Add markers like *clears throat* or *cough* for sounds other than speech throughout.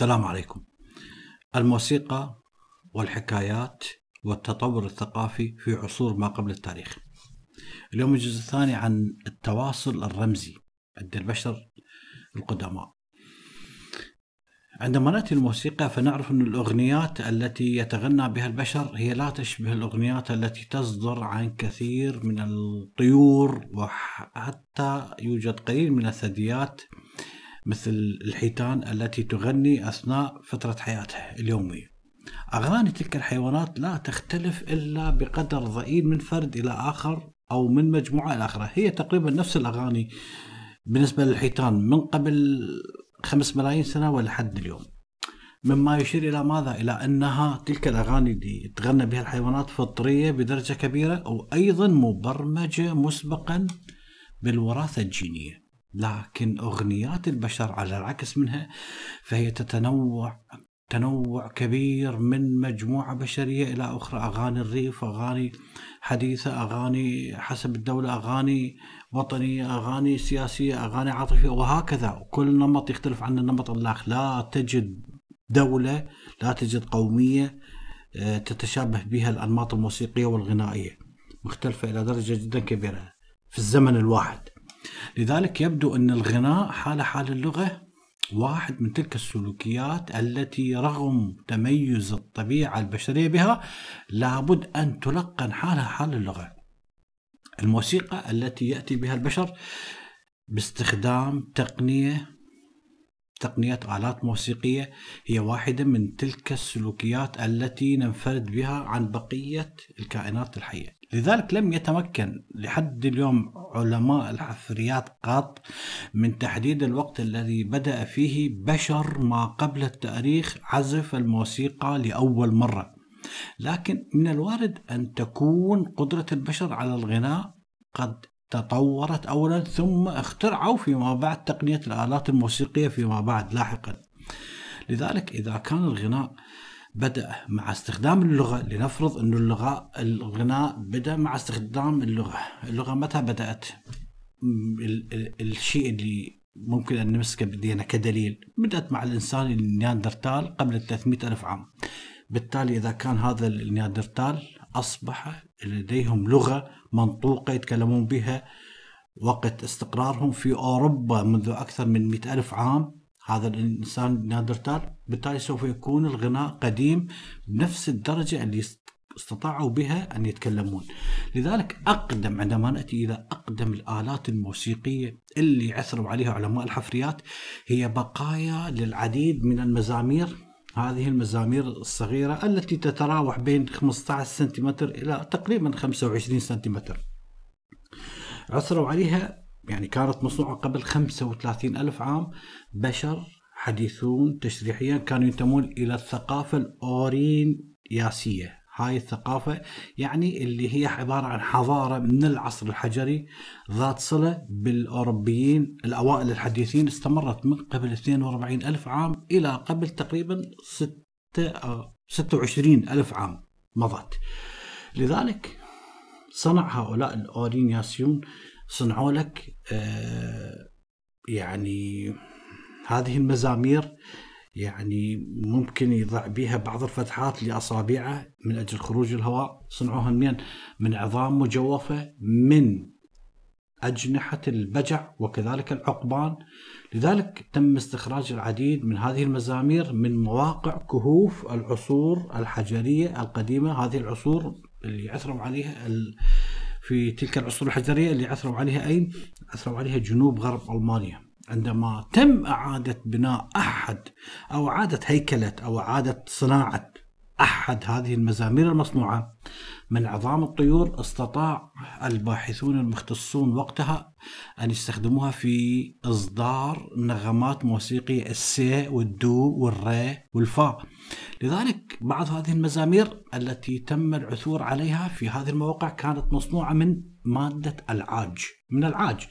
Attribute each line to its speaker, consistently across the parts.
Speaker 1: السلام عليكم. الموسيقى والحكايات والتطور الثقافي في عصور ما قبل التاريخ. اليوم الجزء الثاني عن التواصل الرمزي عند البشر القدماء. عندما نأتي الموسيقى فنعرف أن الأغنيات التي يتغنى بها البشر هي لا تشبه الأغنيات التي تصدر عن كثير من الطيور وحتى يوجد قليل من الثدييات مثل الحيتان التي تغني أثناء فترة حياتها اليومية. اغاني تلك الحيوانات لا تختلف إلا بقدر ضئيل من فرد إلى آخر أو من مجموعة إلى أخرى، هي تقريبا نفس الأغاني بالنسبة للحيتان من قبل خمس ملايين سنة ولحد اليوم. مما يشير إلى ماذا؟ إلى أنها تلك الأغاني اللي تغنى بها الحيوانات فطرية بدرجة كبيرة أو أيضا مبرمجة مسبقا بالوراثة الجينية. لكن أغنيات البشر على العكس منها فهي تتنوع تنوع كبير من مجموعة بشرية إلى أخرى. أغاني الريف أغاني حديثة أغاني حسب الدولة أغاني وطنية أغاني سياسية أغاني عاطفية وهكذا. كل نمط يختلف عن النمط الآخر. لا تجد دولة لا تجد قومية آه، تتشابه بها الأنماط الموسيقية والغنائية. مختلفة إلى درجة جدا كبيرة في الزمن الواحد. لذلك يبدو أن الغناء حال حال اللغة واحد من تلك السلوكيات التي رغم تميز الطبيعة البشرية بها لابد أن تلقن حالها حال اللغة. الموسيقى التي يأتي بها البشر باستخدام تقنية تقنية آلات موسيقية هي واحدة من تلك السلوكيات التي ننفرد بها عن بقية الكائنات الحية. لذلك لم يتمكن لحد اليوم علماء الحفريات قط من تحديد الوقت الذي بدأ فيه بشر ما قبل التاريخ عزف الموسيقى لأول مرة. لكن من الوارد أن تكون قدرة البشر على الغناء قد تطورت أولا ثم اخترعوا فيما بعد تقنية الآلات الموسيقية فيما بعد لاحقا. لذلك إذا كان الغناء بدأ مع استخدام اللغة لنفرض أن اللغة الغناء بدأ مع استخدام اللغة. اللغة متى بدأت؟ الشيء اللي ممكن أن نمسكه بدينا كدليل. بدأت مع الإنسان النياندرتال قبل 300 ألف عام. بالتالي إذا كان هذا النياندرتال أصبح لديهم لغة منطوقة يتكلمون بها وقت استقرارهم في أوروبا منذ أكثر من مئة ألف عام هذا الإنسان نادرتال بالتالي سوف يكون الغناء قديم بنفس الدرجة اللي استطاعوا بها أن يتكلمون. لذلك أقدم عندما نأتي إلى أقدم الآلات الموسيقية اللي عثروا عليها علماء الحفريات هي بقايا للعديد من المزامير هذه المزامير الصغيرة التي تتراوح بين 15 سنتيمتر إلى تقريبا 25 سنتيمتر. عثروا عليها يعني كانت مصنوعة قبل 35 ألف عام. بشر حديثون تشريحيا كانوا ينتمون إلى الثقافة الأورينياسية. هاي الثقافة يعني اللي هي عبارة عن حضارة من العصر الحجري ذات صلة بالأوروبيين الأوائل الحديثين استمرت من قبل 42 ألف عام إلى قبل تقريبا 6 26 ألف عام مضت. لذلك صنع هؤلاء الأورينياسيون صنعوا لك آه يعني هذه المزامير يعني ممكن يضع بها بعض الفتحات لأصابعه من أجل خروج الهواء. صنعوها من من عظام مجوفة من أجنحة البجع وكذلك العقبان. لذلك تم استخراج العديد من هذه المزامير من مواقع كهوف العصور الحجرية القديمة هذه العصور اللي عثروا عليها في تلك العصور الحجرية اللي عثروا عليها أين؟ عثروا عليها جنوب غرب ألمانيا. عندما تم إعادة بناء أحد أو إعادة هيكلة أو إعادة صناعة أحد هذه المزامير المصنوعة من عظام الطيور استطاع الباحثون المختصون وقتها أن يستخدموها في إصدار نغمات موسيقية السي والدو والري والفا. لذلك بعض هذه المزامير التي تم العثور عليها في هذه المواقع كانت مصنوعة من مادة العاج من العاج.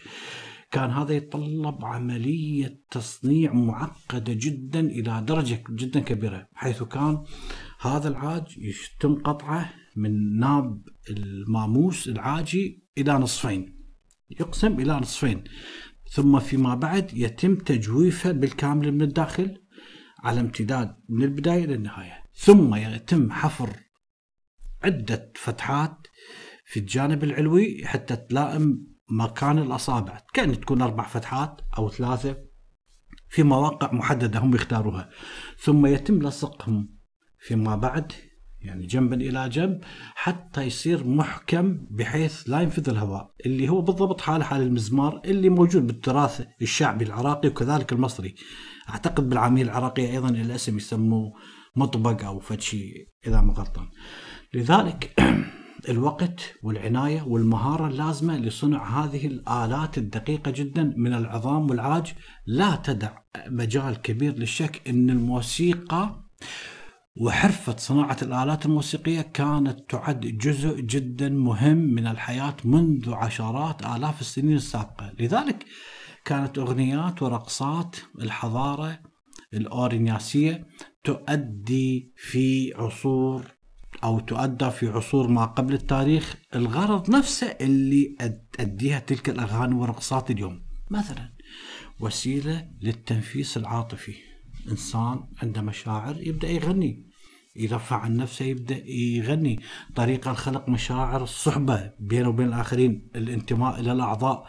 Speaker 1: كان هذا يتطلب عملية تصنيع معقدة جدا إلى درجة جدا كبيرة حيث كان هذا العاج يتم قطعة من ناب الماموس العاجي إلى نصفين يقسم إلى نصفين ثم فيما بعد يتم تجويفه بالكامل من الداخل على امتداد من البداية للنهاية ثم يتم حفر عدة فتحات في الجانب العلوي حتى تلائم مكان الأصابع. كأن تكون أربع فتحات أو ثلاثة في مواقع محددة هم يختاروها. ثم يتم لصقهم فيما بعد يعني جنبا إلى جنب حتى يصير محكم بحيث لا ينفذ الهواء اللي هو بالضبط حاله حال المزمار اللي موجود بالتراث الشعبي العراقي وكذلك المصري. أعتقد بالعاميه العراقيه أيضا الأسم يسموه مطبق أو فتشي إذا ما غلطان. لذلك *clears throat* الوقت والعناية والمهارة اللازمة لصنع هذه الآلات الدقيقة جدا من العظام والعاج. لا تدع مجال كبير للشك إن الموسيقى وحرفة صناعة الآلات الموسيقية كانت تعد جزء جدا مهم من الحياة منذ عشرات آلاف السنين السابقة. لذلك كانت أغنيات ورقصات الحضارة الأورينياسية تؤدي في عصور أو تؤدى في عصور ما قبل التاريخ الغرض نفسه اللي تأديها تلك الأغاني والرقصات اليوم. مثلا وسيلة للتنفيس العاطفي. إنسان عنده مشاعر يبدأ يغني. يرفع عن نفسه يبدأ يغني. طريقة لخلق مشاعر الصحبه بينه وبين الآخرين الانتماء إلى الأعضاء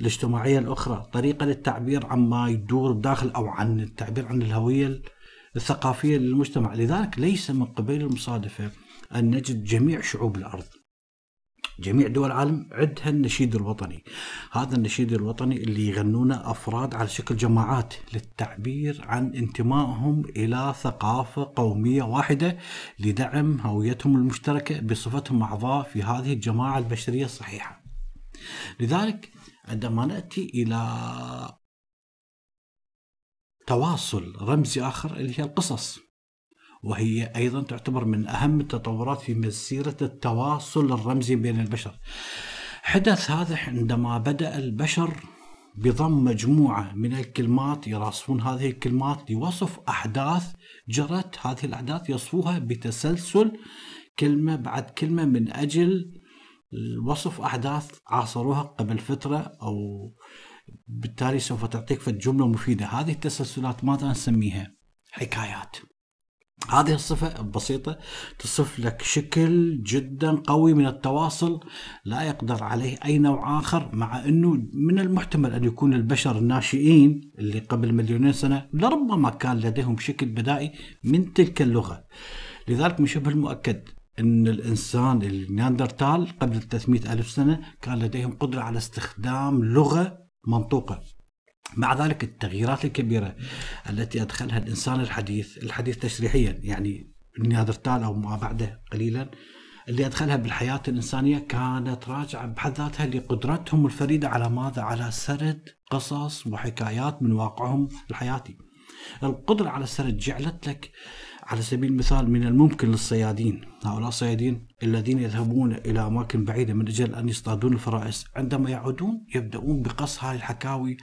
Speaker 1: الاجتماعية الأخرى. طريقة للتعبير عما يدور بداخل أو عن التعبير عن الهوية الثقافية للمجتمع. لذلك ليس من قبيل المصادفة أن نجد جميع شعوب الأرض. جميع دول العالم عندها النشيد الوطني. هذا النشيد الوطني اللي يغنونه أفراد على شكل جماعات للتعبير عن انتمائهم إلى ثقافة قومية واحدة لدعم هويتهم المشتركة بصفتهم أعضاء في هذه الجماعة البشرية الصحيحة. لذلك عندما نأتي إلى تواصل رمزي آخر اللي هي القصص وهي أيضا تعتبر من أهم التطورات في مسيرة التواصل الرمزي بين البشر. حدث هذا عندما بدأ البشر بضم مجموعة من الكلمات يراصفون هذه الكلمات لوصف أحداث جرت. هذه الأحداث يصفوها بتسلسل كلمة بعد كلمة من أجل وصف أحداث عاصروها قبل فترة أو بالتالي سوف تعطيك جملة مفيدة. هذه التسلسلات ماذا نسميها؟ حكايات. هذه الصفة البسيطة تصف لك شكل جدا قوي من التواصل لا يقدر عليه أي نوع آخر مع أنه من المحتمل أن يكون البشر الناشئين اللي قبل مليونين سنة لربما كان لديهم شكل بدائي من تلك اللغة. لذلك من شبه المؤكد أن الإنسان النياندرتال قبل 300 ألف سنة كان لديهم قدرة على استخدام لغة منطوقة. مع ذلك التغييرات الكبيرة التي أدخلها الإنسان الحديث الحديث تشريحيا يعني النياندرتال أو ما بعده قليلا اللي أدخلها بالحياة الإنسانية كانت راجعة بحد ذاتها لقدرتهم الفريدة على ماذا؟ على سرد قصص وحكايات من واقعهم الحياتي القدرة على السرد جعلت لك على سبيل المثال من الممكن للصيادين هؤلاء الصيادين الذين يذهبون إلى أماكن بعيدة من أجل أن يصطادون الفرائس. عندما يعودون يبدأون بقص هذه الحكاوي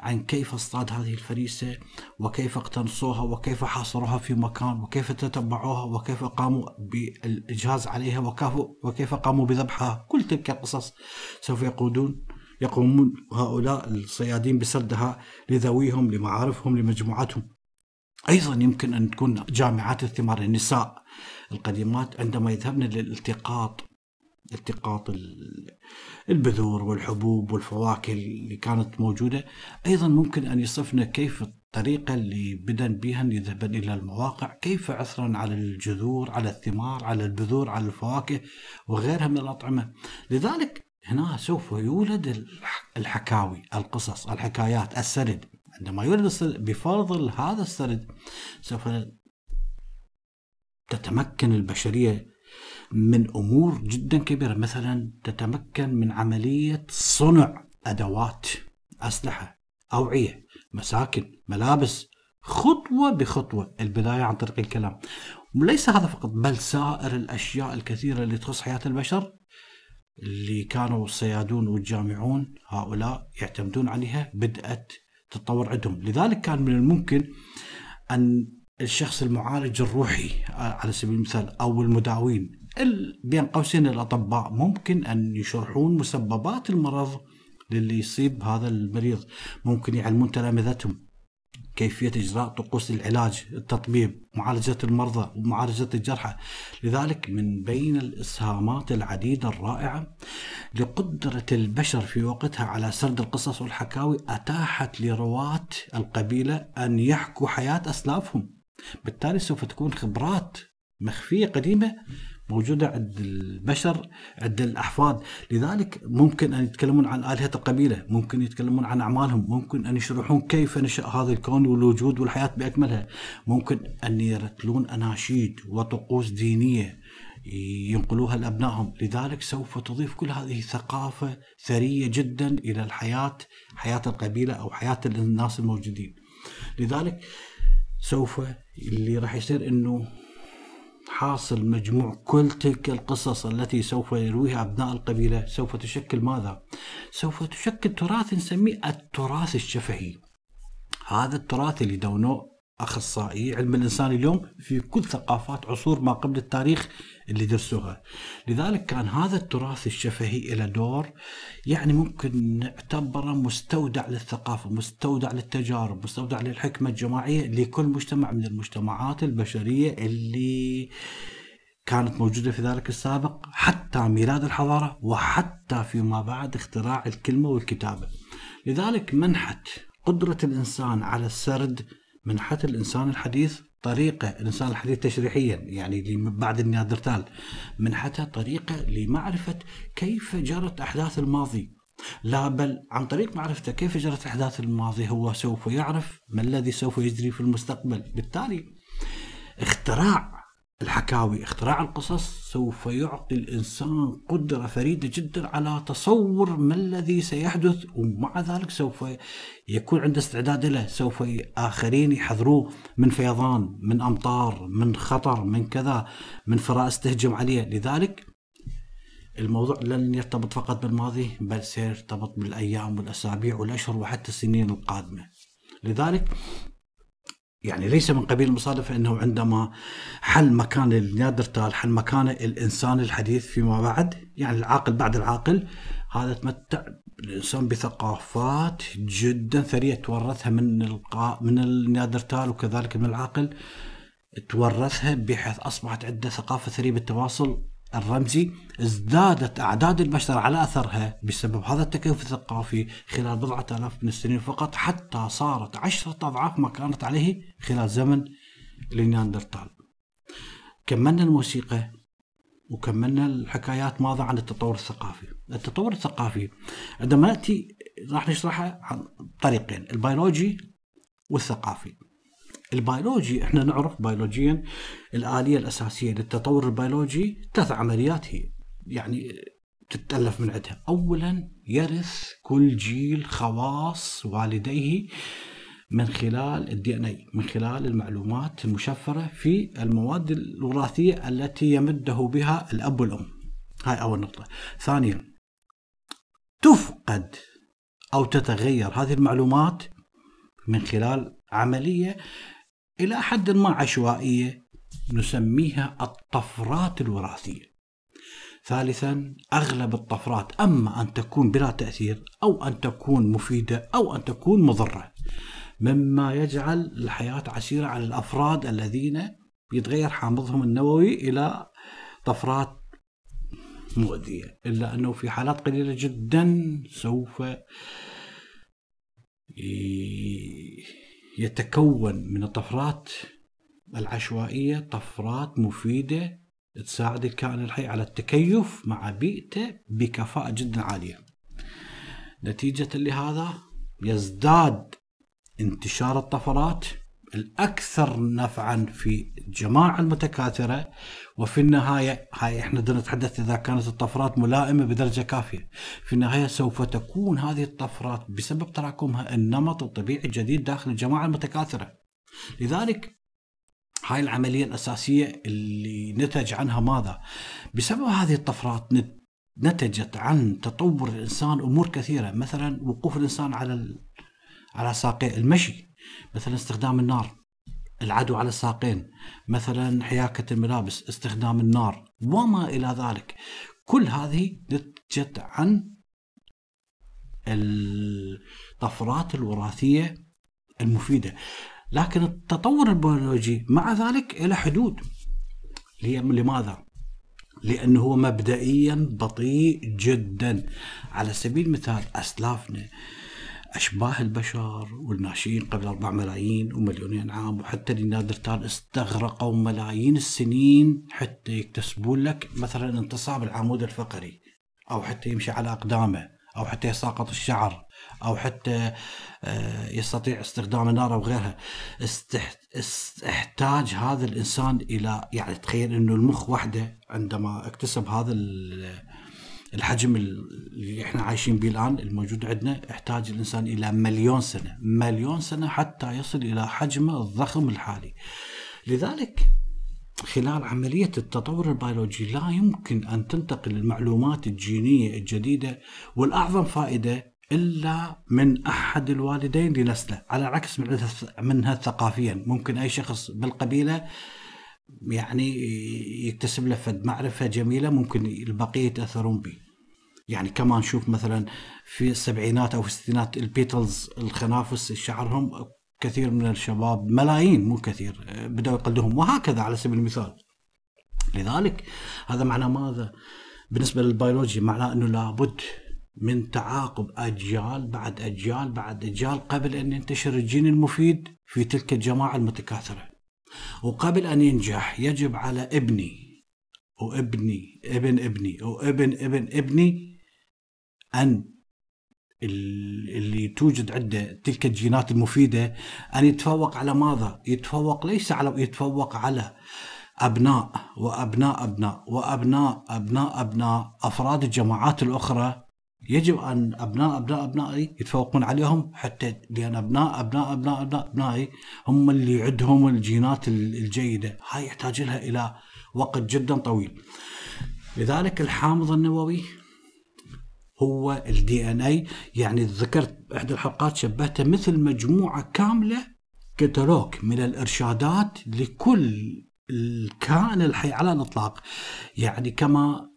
Speaker 1: عن كيف اصطاد هذه الفريسة وكيف اقتنصوها وكيف حاصروها في مكان وكيف تتبعوها وكيف قاموا بالإجهاز عليها وكيف قاموا بذبحها. كل تلك القصص سوف يقودون يقومون هؤلاء الصيادين بسردها لذويهم لمعارفهم لمجموعاتهم أيضا يمكن أن تكون جامعات الثمار النساء القديمات عندما يذهبن للالتقاط التقاط البذور والحبوب والفواكه اللي كانت موجودة. أيضا ممكن أن يصفنا كيف الطريقة اللي بدن بها يذهبن إلى المواقع كيف عثرا على الجذور على الثمار على البذور على الفواكه وغيرها من الأطعمة. لذلك هنا سوف يولد الحكاوي القصص الحكايات السرد. عندما يولد السرد بفضل هذا السرد سوف تتمكن البشرية من أمور جدا كبيرة. مثلا تتمكن من عملية صنع أدوات أسلحة أوعية مساكن ملابس خطوة بخطوة. البداية عن طريق الكلام. وليس هذا فقط بل سائر الأشياء الكثيرة اللي تخص حياة البشر اللي كانوا الصيادون والجامعون هؤلاء يعتمدون عليها بدأت تتطور عندهم. لذلك كان من الممكن أن الشخص المعالج الروحي على سبيل المثال أو المداوين بين قوسين الأطباء ممكن أن يشرحون مسببات المرض للي يصيب هذا المريض. ممكن يعلمون تلامذتهم. كيفية إجراء طقوس العلاج التطبيب معالجة المرضى ومعالجة الجرحى. لذلك من بين الإسهامات العديدة الرائعة لقدرة البشر في وقتها على سرد القصص والحكاوي أتاحت لرواة القبيلة أن يحكوا حياة أسلافهم. بالتالي سوف تكون خبرات مخفية قديمة موجودة عند البشر عند الأحفاد. لذلك ممكن أن يتكلمون عن آلهة القبيلة ممكن يتكلمون عن أعمالهم ممكن أن يشرحون كيف نشأ هذا الكون والوجود والحياة بأكملها. ممكن أن يرتلون أناشيد وطقوس دينية ينقلوها لأبنائهم. لذلك سوف تضيف كل هذه ثقافة ثرية جدا إلى الحياة حياة القبيلة أو حياة الناس الموجودين. لذلك سوف اللي راح يصير إنه حاصل مجموع كل تلك القصص التي سوف يرويها أبناء القبيلة سوف تشكل ماذا؟ سوف تشكل تراث نسميه التراث الشفهي هذا التراث اللي دونوه أخصائي علم الإنسان اليوم في كل ثقافات عصور ما قبل التاريخ اللي درسوها. لذلك كان هذا التراث الشفهي له دور يعني ممكن نعتبره مستودع للثقافة، مستودع للتجارب، مستودع للحكمة الجماعية لكل مجتمع من المجتمعات البشرية اللي كانت موجودة في ذلك السابق حتى ميلاد الحضارة وحتى فيما بعد اختراع الكلمة والكتابة لذلك منحت قدرة الإنسان على السرد منحت الإنسان الحديث طريقة الإنسان الحديث تشريحيا يعني بعد النياندرتال. منحتها طريقة لمعرفة كيف جرت أحداث الماضي. لا بل عن طريق معرفته كيف جرت أحداث الماضي هو سوف يعرف ما الذي سوف يجري في المستقبل. بالتالي اختراع الحكاوي اختراع القصص سوف يعطي الإنسان قدرة فريدة جدا على تصور ما الذي سيحدث ومع ذلك سوف يكون عنده استعداد له سوف آخرين يحذروه من فيضان من أمطار من خطر من كذا من فرائس تهجم عليه. لذلك الموضوع لن يرتبط فقط بالماضي بل سيرتبط بالأيام والأسابيع والأشهر وحتى السنين القادمة. لذلك يعني ليس من قبيل المصادفة أنه عندما حل مكان النياندرتال حل مكان الإنسان الحديث فيما بعد يعني العاقل بعد العاقل هذا تمتع الإنسان بثقافات جدا ثرية تورثها من القاء من النياندرتال وكذلك من العاقل تورثها بحيث أصبحت عنده ثقافة ثرية بالتواصل الرمزي ازدادت أعداد البشر على أثرها بسبب هذا التكيف الثقافي خلال بضعة آلاف من السنين فقط حتى صارت عشرة أضعاف ما كانت عليه خلال زمن النياندرتال كملنا الموسيقى وكملنا الحكايات ماذا عن التطور الثقافي. التطور الثقافي عندما نأتي راح نشرحه عن طريقين البيولوجي والثقافي. البيولوجي إحنا نعرف بيولوجيا الآلية الأساسية للتطور البيولوجي ثلاث عمليات هي يعني تتألف من عندها. أولا يرث كل جيل خواص والديه من خلال ال DNA من خلال المعلومات المشفرة في المواد الوراثية التي يمده بها الأب والأم. هاي أول نقطة. ثانيا تفقد أو تتغير هذه المعلومات من خلال عملية إلى حد ما عشوائية نسميها الطفرات الوراثية. ثالثا أغلب الطفرات أما أن تكون بلا تأثير أو أن تكون مفيدة أو أن تكون مضرة مما يجعل الحياة عسيرة على الأفراد الذين يتغير حامضهم النووي إلى طفرات مؤذية. إلا أنه في حالات قليلة جدا سوف يتكون من الطفرات العشوائية طفرات مفيدة تساعد الكائن الحي على التكيف مع بيئته بكفاءة جدا عالية. نتيجة لهذا يزداد انتشار الطفرات الأكثر نفعا في الجماعة المتكاثرة وفي النهاية هاي إحنا نتحدث إذا كانت الطفرات ملائمة بدرجة كافية. في النهاية سوف تكون هذه الطفرات بسبب تراكمها النمط الطبيعي الجديد داخل الجماعة المتكاثرة. لذلك هاي العملية الأساسية اللي نتج عنها ماذا؟ بسبب هذه الطفرات نتجت عن تطور الإنسان أمور كثيرة مثلا وقوف الإنسان على على ساقي المشي. مثلا استخدام النار العدو على الساقين مثلا حياكة الملابس استخدام النار وما إلى ذلك. كل هذه نتجت عن الطفرات الوراثية المفيدة. لكن التطور البيولوجي مع ذلك له حدود. لماذا؟ لأنه هو مبدئيا بطيء جدا. على سبيل المثال أسلافنا أشباه البشر والناشئين قبل أربع ملايين ومليونين عام وحتى النادرتال استغرقوا ملايين السنين حتى يكتسبون لك مثلا انتصاب العمود الفقري أو حتى يمشي على أقدامه أو حتى يساقط الشعر أو حتى آه، يستطيع استخدام النار أو غيرها. احتاج هذا الإنسان إلى يعني تخيل أنه المخ وحده عندما اكتسب هذا الحجم اللي إحنا عايشين به الآن الموجود عندنا يحتاج الإنسان إلى مليون سنة، مليون سنة حتى يصل إلى حجمه الضخم الحالي. لذلك خلال عملية التطور البيولوجي لا يمكن أن تنتقل المعلومات الجينية الجديدة والأعظم فائدة إلا من أحد الوالدين لنسله، على عكس منها ثقافيا، ممكن أي شخص بالقبيلة يعني يكتسب له فد معرفة جميلة ممكن البقية يتأثرون به. يعني كما نشوف مثلا في السبعينات أو في الستينات البيتلز الخنافس شعرهم كثير من الشباب ملايين مو كثير بدأوا يقلدهم وهكذا على سبيل المثال. لذلك هذا معناه ماذا؟ بالنسبة للبيولوجي معناه أنه لابد من تعاقب أجيال بعد أجيال بعد أجيال قبل أن ينتشر الجين المفيد في تلك الجماعة المتكاثرة. وقبل أن ينجح يجب على ابني وابني ابن ابني وابن ابن ابني أن اللي توجد عنده تلك الجينات المفيدة أن يتفوق على ماذا؟ يتفوق ليس على يتفوق على أبناء وأبناء أبناء وأبناء أبناء أبناء أفراد الجماعات الأخرى يجب أن ابناء ابناء أبنائي يتفوقون عليهم حتى لأن ابناء ابناء ابناء ابناء أبنائي هم اللي عندهم الجينات الجيدة، هاي يحتاج لها إلى وقت جدا طويل. لذلك الحامض النووي هو الدي ان اي يعني ذكرت إحدى الحلقات شبهته مثل مجموعة كاملة كتالوج من الإرشادات لكل الكائن الحي على الإطلاق. يعني كما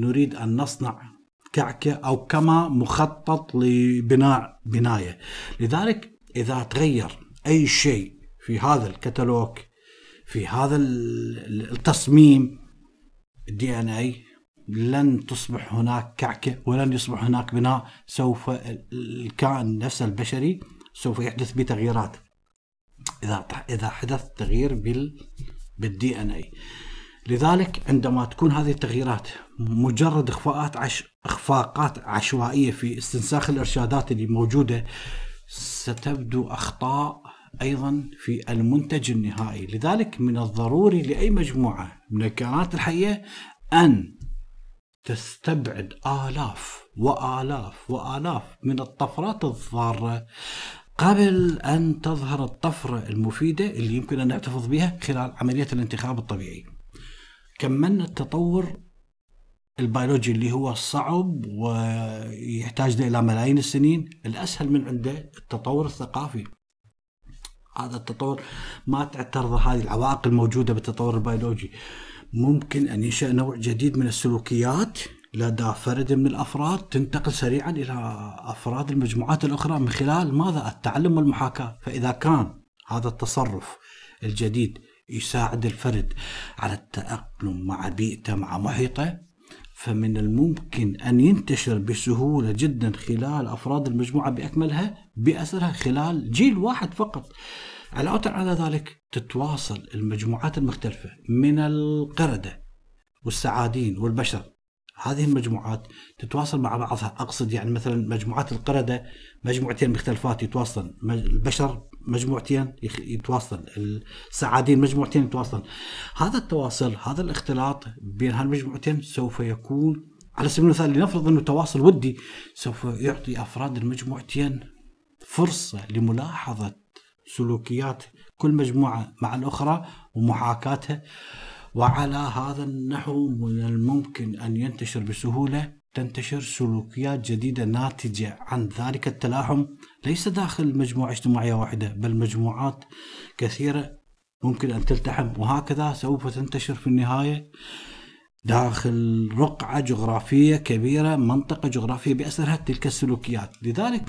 Speaker 1: نريد أن نصنع كعكة أو كما مخطط لبناء بناية. لذلك إذا تغير أي شيء في هذا الكتالوج في هذا التصميم ال DNA لن تصبح هناك كعكة ولن يصبح هناك بناء سوف الكائن نفسه البشري سوف يحدث بتغييرات إذا إذا حدث تغيير بال بال DNA لذلك عندما تكون هذه التغييرات مجرد اخفاءات عش... اخفاقات عشوائية في استنساخ الإرشادات اللي موجودة ستبدو أخطاء أيضا في المنتج النهائي، لذلك من الضروري لأي مجموعة من الكائنات الحية أن تستبعد آلاف وآلاف وآلاف من الطفرات الضارة قبل أن تظهر الطفرة المفيدة اللي يمكن أن نحتفظ بها خلال عملية الانتخاب الطبيعي. كملنا التطور البيولوجي اللي هو صعب ويحتاج إلى ملايين السنين الأسهل من عنده التطور الثقافي. هذا التطور ما تعترض هذه العوائق الموجودة بالتطور البيولوجي. ممكن أن ينشأ نوع جديد من السلوكيات لدى فرد من الأفراد تنتقل سريعا إلى أفراد المجموعات الأخرى من خلال ماذا؟ التعلم والمحاكاة، فإذا كان هذا التصرف الجديد يساعد الفرد على التأقلم مع بيئته مع محيطه فمن الممكن أن ينتشر بسهولة جدا خلال أفراد المجموعة بأكملها بأسرها خلال جيل واحد فقط. علاوة على ذلك تتواصل المجموعات المختلفة من القردة والسعادين والبشر هذه المجموعات تتواصل مع بعضها. أقصد يعني مثلا مجموعات القردة مجموعتين مختلفات يتواصلن. البشر مجموعتين يتواصل السعادين مجموعتين يتواصل هذا التواصل هذا الاختلاط بين هالمجموعتين سوف يكون على سبيل المثال لنفرض إنه تواصل ودي سوف يعطي أفراد المجموعتين فرصة لملاحظة سلوكيات كل مجموعة مع الأخرى ومحاكاتها وعلى هذا النحو من الممكن أن ينتشر بسهولة تنتشر سلوكيات جديدة ناتجة عن ذلك التلاحم. ليس داخل مجموعة اجتماعية واحدة بل مجموعات كثيرة ممكن أن تلتحم. وهكذا سوف تنتشر في النهاية داخل رقعة جغرافية كبيرة منطقة جغرافية بأسرها تلك السلوكيات. لذلك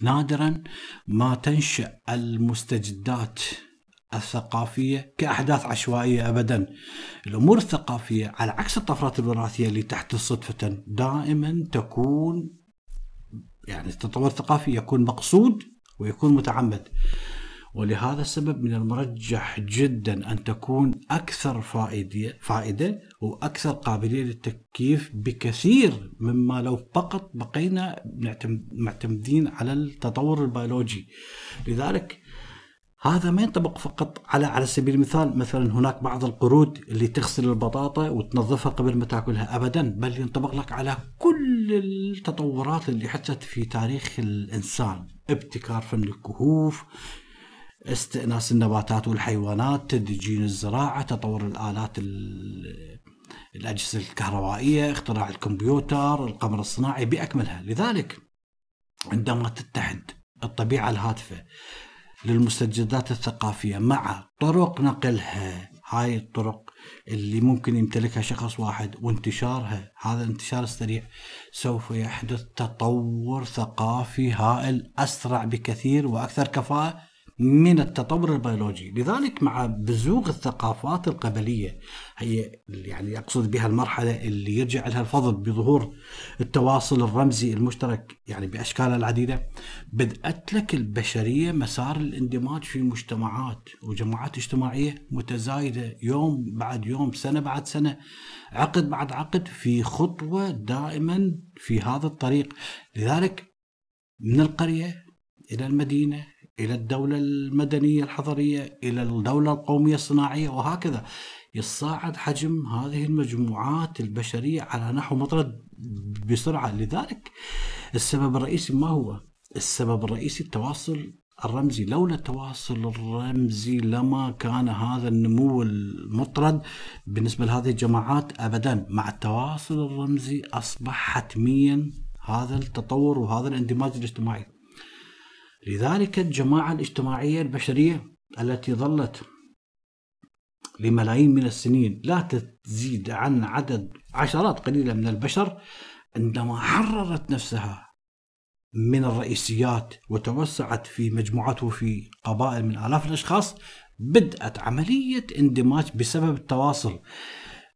Speaker 1: نادرا ما تنشأ المستجدات الثقافية كأحداث عشوائية أبدا. الأمور الثقافية على عكس الطفرات الوراثية اللي تحدث صدفة دائما تكون يعني التطور الثقافي يكون مقصود ويكون متعمد. ولهذا السبب من المرجح جدا أن تكون أكثر فائدة, فائدة وأكثر قابلية للتكييف بكثير مما لو فقط بقينا معتمدين على التطور البيولوجي. لذلك هذا ما ينطبق فقط على على سبيل المثال مثلا هناك بعض القرود اللي تغسل البطاطا وتنظفها قبل ما تأكلها ابدا بل ينطبق لك على كل التطورات اللي حدثت في تاريخ الإنسان. ابتكار فن الكهوف استئناس النباتات والحيوانات تدجين الزراعة تطور الآلات الأجهزة الكهربائية اختراع الكمبيوتر القمر الصناعي بأكملها. لذلك عندما تتحد الطبيعة الهادفة للمستجدات الثقافية مع طرق نقلها. هاي الطرق اللي ممكن يمتلكها شخص واحد وانتشارها. هذا الانتشار السريع سوف يحدث تطور ثقافي هائل أسرع بكثير وأكثر كفاءة من التطور البيولوجي. لذلك مع بزوغ الثقافات القبلية هي يعني أقصد بها المرحلة اللي يرجع لها الفضل بظهور التواصل الرمزي المشترك يعني بأشكالها العديدة بدأت لك البشرية مسار الاندماج في مجتمعات وجماعات اجتماعية متزايدة يوم بعد يوم سنة بعد سنة عقد بعد عقد في خطوة دائما في هذا الطريق. لذلك من القرية إلى المدينة إلى الدولة المدنية الحضرية إلى الدولة القومية الصناعية وهكذا. يصاعد حجم هذه المجموعات البشرية على نحو مطرد بسرعة. لذلك السبب الرئيسي ما هو؟ السبب الرئيسي التواصل الرمزي. لولا التواصل الرمزي لما كان هذا النمو المطرد بالنسبة لهذه الجماعات أبدا. مع التواصل الرمزي أصبح حتميا هذا التطور وهذا الاندماج الاجتماعي. لذلك الجماعة الاجتماعية البشرية التي ظلت لملايين من السنين لا تزيد عن عدد عشرات قليلة من البشر عندما حررت نفسها من الرئيسيات وتوسعت في مجموعات وفي قبائل من آلاف الأشخاص بدأت عملية اندماج بسبب التواصل.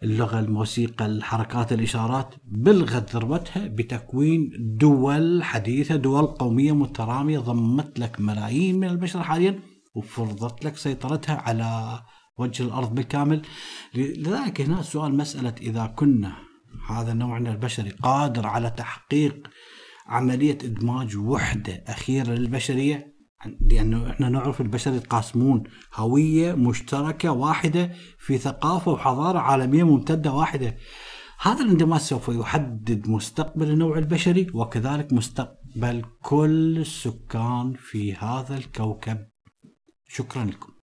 Speaker 1: اللغة الموسيقى الحركات الإشارات بلغت ذروتها بتكوين دول حديثة دول قومية مترامية ضمت لك ملايين من البشر حاليا وفرضت لك سيطرتها على وجه الأرض بالكامل. لذلك هنا سؤال مسألة إذا كنا هذا النوع من البشري قادر على تحقيق عملية إدماج وحدة أخيرة للبشرية لأنه إحنا نعرف البشر يتقاسمون هوية مشتركة واحدة في ثقافة وحضارة عالمية ممتدة واحدة. هذا الاندماج سوف يحدد مستقبل النوع البشري وكذلك مستقبل كل السكان في هذا الكوكب. شكرا لكم.